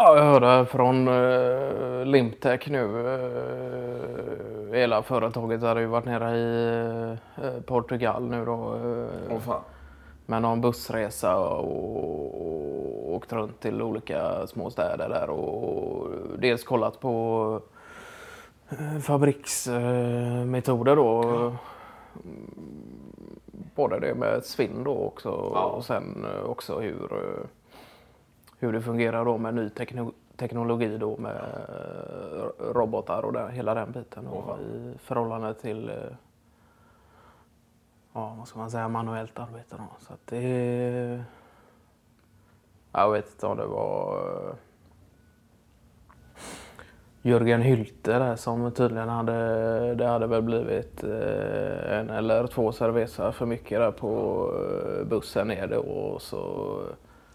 Ja, jag hörde från uh, Limtech nu. Uh, hela företaget hade ju varit nere i uh, Portugal nu då. Uh, Åh fan. med någon bussresa och, åkt runt till olika små städer där och dels kollat på fabriksmetoder då. Mm, Både det med svinn då också Ja. och sen också hur, hur det fungerar då med ny tekno- teknologi då med eh, robotar och där, hela den biten fan. i förhållande till eh, ja, vad ska man säga, manuellt arbete. Då. Så att det... Jag vet inte om det var eh, Jörgen Hylte där som tydligen hade, det hade väl blivit en eller två cerveza för mycket där på bussen ner då och så...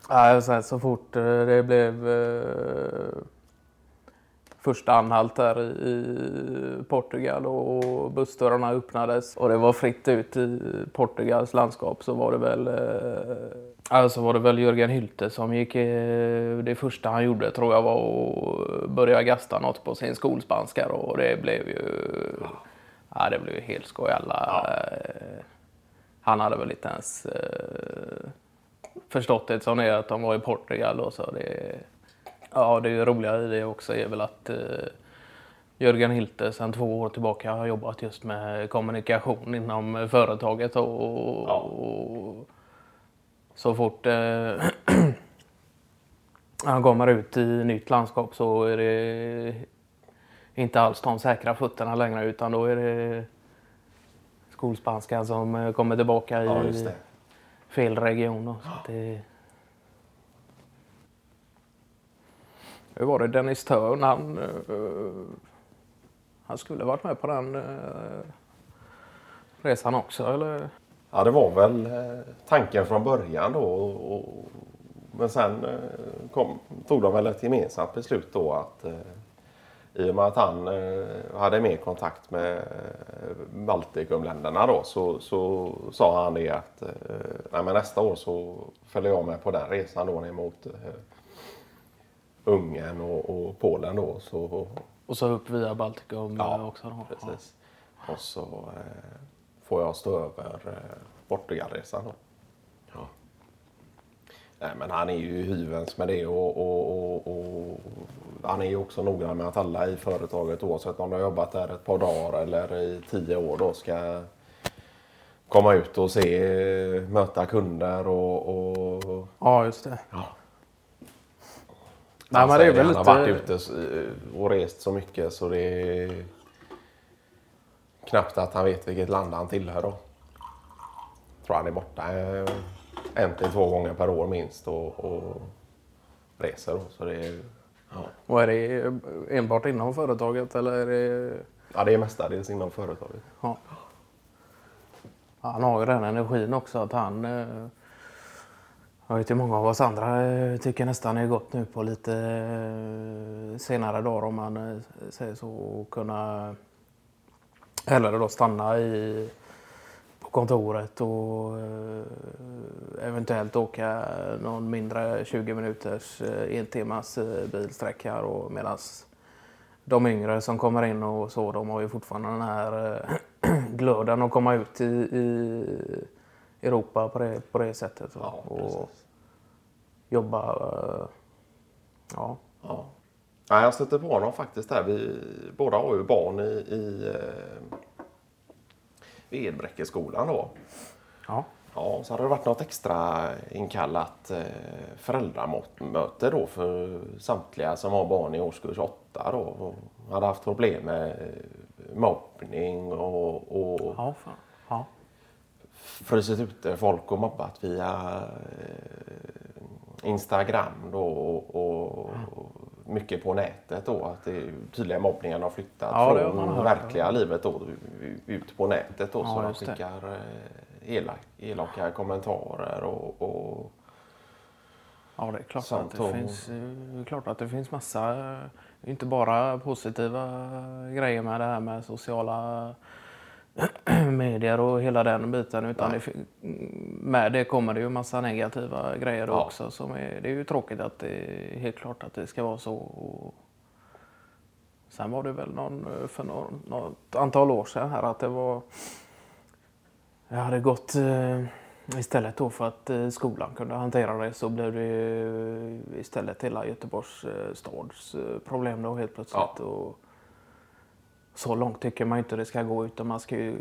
Ja, sen så fort eh, det blev eh, första anhalt där i i Portugal och bussdörrarna öppnades. Och det var fritt ut i Portugals landskap så var det väl eh, alltså var det väl Jörgen Hylte som gick eh, det första han gjorde tror jag var att börja gasta något på sin skolspanska och det blev ju ja, det blev ju helt skoj alla eh, han hade väl inte ens förstått det som är att de var i Portugal och så det Ja, det roliga i det också är väl att eh, Jörgen Hylte sedan två år tillbaka har jobbat just med kommunikation inom företaget och, Ja. och så fort eh, han kommer ut i nytt landskap så är det inte alls de säkra fötterna längre utan då är det skolspanskan som eh, kommer tillbaka Ja, i just det. Fel region. Då, så att det... Hur var det? Dennis Törn, han, eh, han skulle varit med på den eh, resan också, eller? Ja, det var väl eh, tanken från början då. Och, och, men sen kom, tog de väl ett gemensamt beslut då att i och med att han eh, hade mer kontakt med eh, Baltikumländerna då så, så sa han det att eh, nej, men nästa år så följer jag med på den resan då ner mot eh, Ungern och, och Polen då. Så, Och så upp via Baltikum Ja, eh, också. Då. precis. Och så eh, får jag stå över eh, Portugalresan då. Ja. Nej, men han är ju hyvens med det och, och, och, och han är ju också noggrann med att alla i företaget oavsett om de har jobbat där ett par dagar eller i tio år då ska komma ut och se, möta kunder och, och Ja, just det. Ja. Nej, men det är väl Han har lite- varit ute och rest så mycket så det är knappt att han vet vilket land han tillhör då. tror han är borta en till två gånger per år minst och, och reser. Så det är, ja. Och är det enbart inom företaget eller är det... ja, det är mestadels inom företaget. Ja. Han har ju den energin också att han... eh, Jag vet ju många av oss andra eh, tycker nästan är gott nu på lite eh, senare dagar om man säger så och kunna hellre då stanna i, kontoret och eh, eventuellt åka någon mindre 20 minuters eh, en timmas eh, bilsträcka och medans de yngre som kommer in och så, de har ju fortfarande den här glöden att komma ut i, i Europa på det, på det sättet. Ja, och jobba. Ja. Ja. Ja, jag stötte på honom faktiskt här. Vi båda har ju barn i, i vid Edbräckeskolan då. ja. Ja, så hade det varit något extra inkallat eh, föräldramöte då för samtliga som har barn i årskurs 8 då. Och hade haft problem med eh, mobbning och, och Ja, fan. Ja. frusit ute folk och mobbat via eh, Instagram då och, och mycket på nätet då. Att det, tydliga mobbningen har flyttat Ja, det från hört, verkliga livet då ut på nätet då. Ja, så de det. skickar eh, elak, elaka kommentarer och, och Ja, det är klart att det och- finns, eh, det klart att det finns massa, eh, inte bara positiva grejer med det här med sociala medier och hela den biten. Utan det, med det kommer det ju massa negativa grejer Ja. också. Som är, det är ju tråkigt att det är helt klart att det ska vara så. Och sen var det väl någon, för någon, något antal år sedan här att det var... Jag hade gått eh, istället då för att eh, skolan kunde hantera det så blev det istället hela Göteborgs eh, stads problem då helt plötsligt. Ja. Och, så långt tycker man inte det ska gå utan man ska ju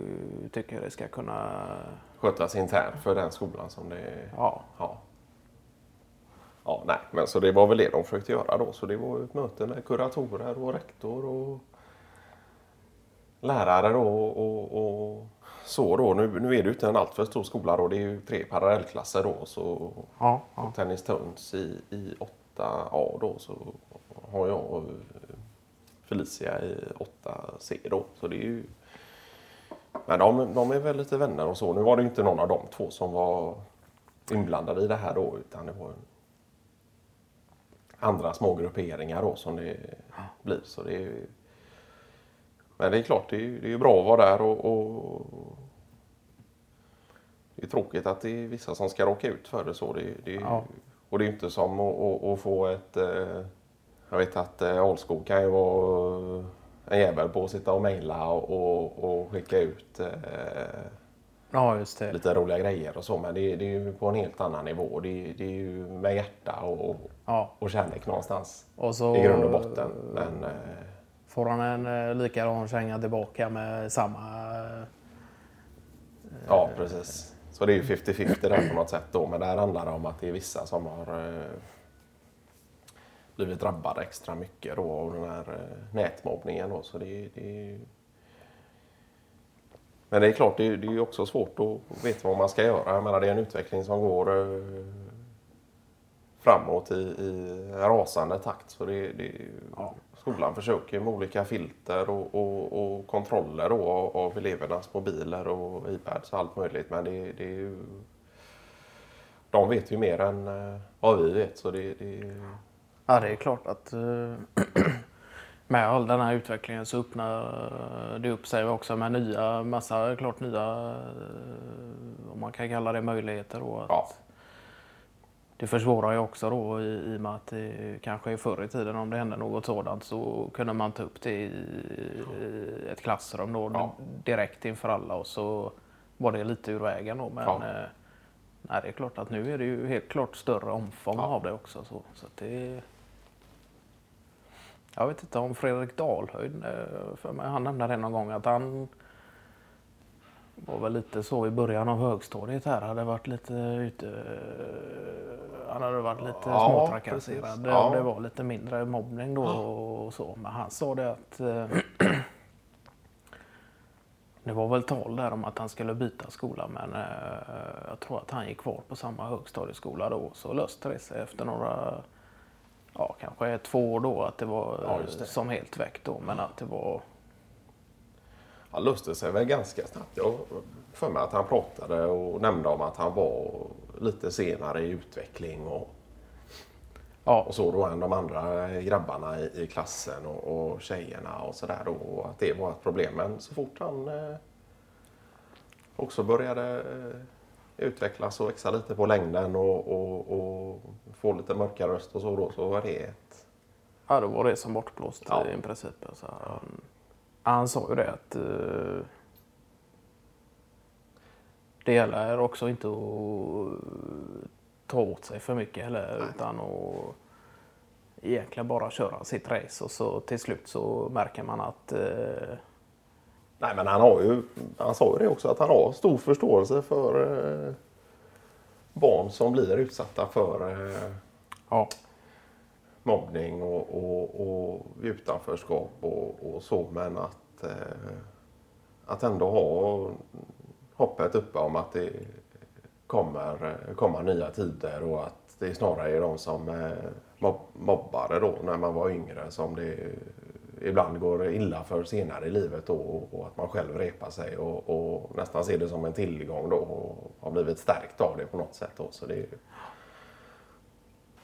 tycka det ska kunna... Skötas internt för den skolan som det Ja, Ja. Ja, nej, men så det var väl det de försökte göra då. Så det var ett möte med kuratorer och rektor och lärare då och, och så då. Nu, nu är det ju inte en alltför stor skola då. Det är ju tre parallellklasser då. Så ja, ja. Tennis Töns i, i 8A då så har jag Felicia i 8C då. Så det är ju... Men de, de är väl lite vänner och så. Nu var det ju inte någon av de två som var inblandade i det här då utan det var andra små grupperingar då som det blir. Så det är. Men det är klart, det är ju det är bra att vara där och, och det är tråkigt att det är vissa som ska råka ut för det så. Det, det är, Ja. Och det är inte som att, att, att få ett... eh, Jag vet att eh, Alskog kan ju vara en jävel på att sitta och mejla och, och, och skicka ut eh, ja lite roliga grejer och så. Men det, är- det är ju på en helt annan nivå. Det, det är ju med hjärta och, Ja. och kärlek någonstans Och så i grund och botten. Men, eh, får han en eh, likadan känga tillbaka med samma... eh, Ja, precis. Så det är ju 50-50 där på något sätt då. Men där handlar det om att det är vissa som har eh, blivit drabbade extra mycket då av den här eh, nätmobbningen då. Så det, det. Men det är klart, det det är ju också svårt att veta vad man ska göra. Jag menar, det är en utveckling som går eh, framåt i, i rasande takt. Så det, det Ja. Skolan försöker med olika filter och, och, och kontroller då av, av elevernas mobiler och iPads och allt möjligt. Men det, det är ju... De vet ju mer än eh, vad vi vet. Så det, det, Ja, det är klart att eh, med all den här utvecklingen så öppnar det upp sig också med nya, massa klart nya, eh, om man kan kalla det möjligheter. Då, att Ja. Det försvårar ju också då i, i och med att det kanske förr i tiden om det hände något sådant så kunde man ta upp det i, i ett klassrum då Ja. direkt inför alla och så var det lite ur vägen då. Men Ja. eh, nej, det är klart att nu är det ju helt klart större omfång Ja. av det också. Så, så det, jag vet inte om Fredrik Dalhöjd, eh, för mig, han nämnde det någon gång att han var väl lite så i början av högstadiet här, hade varit lite ute, eh, han hade varit lite Ja, småtrakasserad. Ja. Det var lite mindre mobbning då och så. Men han sa det att eh, det var väl tal där om att han skulle byta skola men jag tror att han gick kvar på samma högstadieskola då. Så löste det sig efter några, ja kanske två år då att det var Ja, det. som helt väck då. Men att det var, han löste sig väl ganska snabbt. Jag för mig att han pratade och nämnde om att han var lite senare i utveckling och, ja, och så då än de andra grabbarna i, i klassen och, och tjejerna och sådär då. Och att det var ett problem. Men så fort han eh, också började eh, utvecklas och växa lite på längden och, och, och få lite mörkare röst och så då så var det ett... ja, då var det som bortblåst Ja. i princip. Alltså, han, han sa ju det att eh, det gäller också inte att ta åt sig för mycket heller utan att egentligen bara köra sitt race och så till slut så märker man att eh, Nej men han har ju, han sa ju det också att han har stor förståelse för eh, barn som blir utsatta för eh, ja, mobbning och, och, och utanförskap och, och så. Men att, eh, att ändå ha hoppet uppe om att det kommer komma nya tider och att det snarare är de som eh, mob- mobbade då när man var yngre som det ibland går illa för senare i livet då, och, att man själv repar sig och, och nästan ser det som en tillgång då och har blivit stärkt av det på något sätt. Då. Så det är,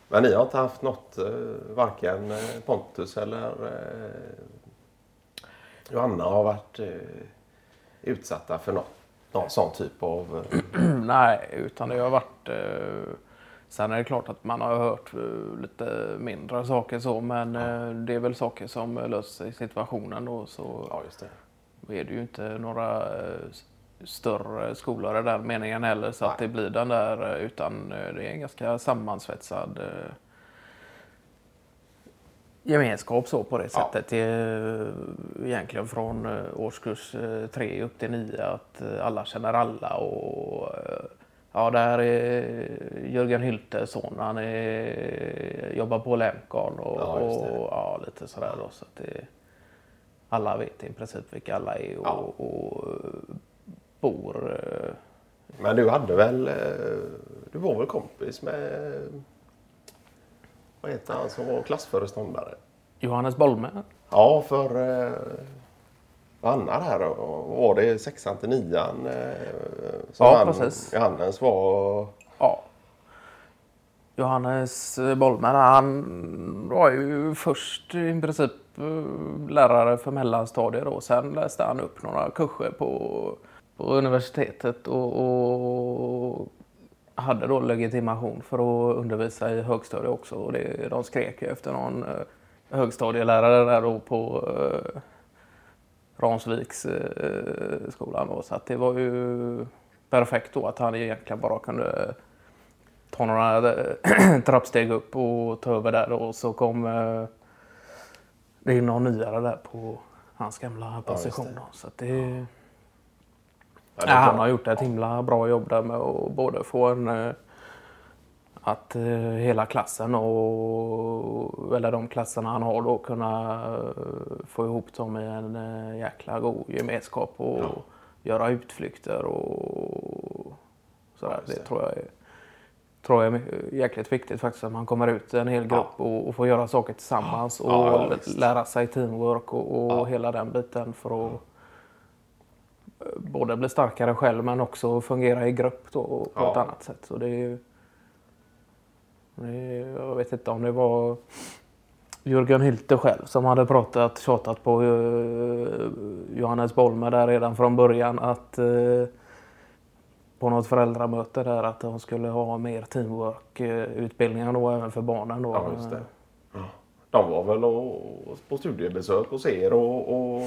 men ni har inte haft något, eh, varken eh, Pontus eller eh, Johanna har varit utsatta för något, någon sån typ av... Nej, utan det har varit... Sen är det klart att man har hört eh, lite mindre saker så, men eh, det är väl saker som löser sig i situationen då. Så Ja, just det. är det ju inte några eh, större skolor i den meningen heller så att Nej. det blir den där utan det är en ganska sammansvetsad gemenskap så på det Ja. sättet. Det är egentligen från årskurs tre upp till nio att alla känner alla och eh, ja, där är Jörgen Hyltes son. Han är, jobbar på Lemcon och, Ja, och ja, lite sådär då. Så att det, alla vet i princip vilka alla är och, Ja. och eh, bor. eh, Men du hade väl... eh, Du var väl kompis med... Vad heter han som var klassföreståndare? Johannes Bolme. Ja, för eh, Anna här då, var det sexan till nian eh, som Ja, han, precis. Johannes var... Ja. Johannes Bollman, han var ju först i princip eh, lärare för mellanstadiet då. Sen läste han upp några kurser på, på universitetet och, och hade då legitimation för att undervisa i högstadiet också. Och det, de skrek ju efter någon eh, högstadielärare där då på eh, Ransviks eh. Så att det var ju perfekt då att han egentligen bara kunde ta några eh, trappsteg upp och ta över där och så kom eh, det in någon nyare där på hans gamla Ja, position. det. då. Så det, Ja, ja, han har gjort ett himla bra jobb där med att både få en eh, att eh, hela klassen och eller de klasserna han har då kunna eh, få ihop dem i en eh, jäkla god gemenskap och Ja. göra utflykter och sådär. Ja, det tror jag är, tror jag är jäkligt viktigt faktiskt att man kommer ut i en hel grupp och, och får göra saker tillsammans och Ja, lära sig teamwork och, och Ja. hela den biten för att både bli starkare själv men också fungera i grupp då på Ja. ett annat sätt. Så det är ju, jag vet inte om det var Jörgen Hylte själv som hade pratat, tjatat på eh, Johannes Bolme där redan från början att eh, på något föräldramöte där att de skulle ha mer teamwork-utbildningar då även för barnen då. Ja, just det. De var väl och, på studiebesök hos er och, och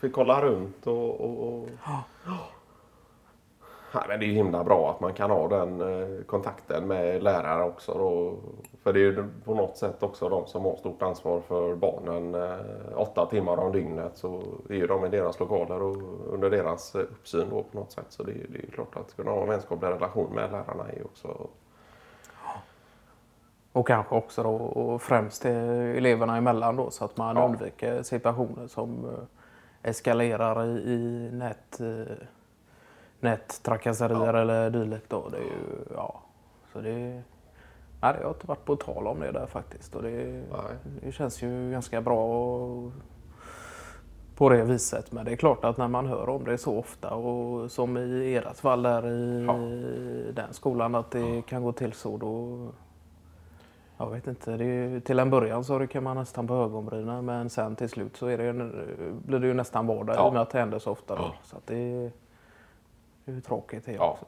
fick kolla runt och... och, och... Nej, men det är ju himla bra att man kan ha den eh, kontakten med lärare också. Då. För det är ju på något sätt också de som har stort ansvar för barnen. Eh, åtta timmar om dygnet så är ju de i deras lokaler och under deras eh, uppsyn då på något sätt. Så det, är- det är klart att kunna ha en vänskaplig relation med lärarna är ju också... Och kanske också då och främst eleverna emellan då så att man Ja. undviker situationer som eskalerar i, i nät, nättrakasserier eller dylikt. Då. Det är ju, ja, så det, nej, det har inte varit på tal om det där faktiskt. Och det, det känns ju ganska bra och, på det viset. Men det är klart att när man hör om det så ofta och som i ert fall där i Ja. den skolan att det kan gå till så då jag vet inte. Det är, till en början så rycker man nästan på ögonbrynen men sen till slut så är det blir det ju nästan vardag Ja. i och med att det händer så ofta. Då. Ja. Så att det, är- det är tråkigt Ja. också.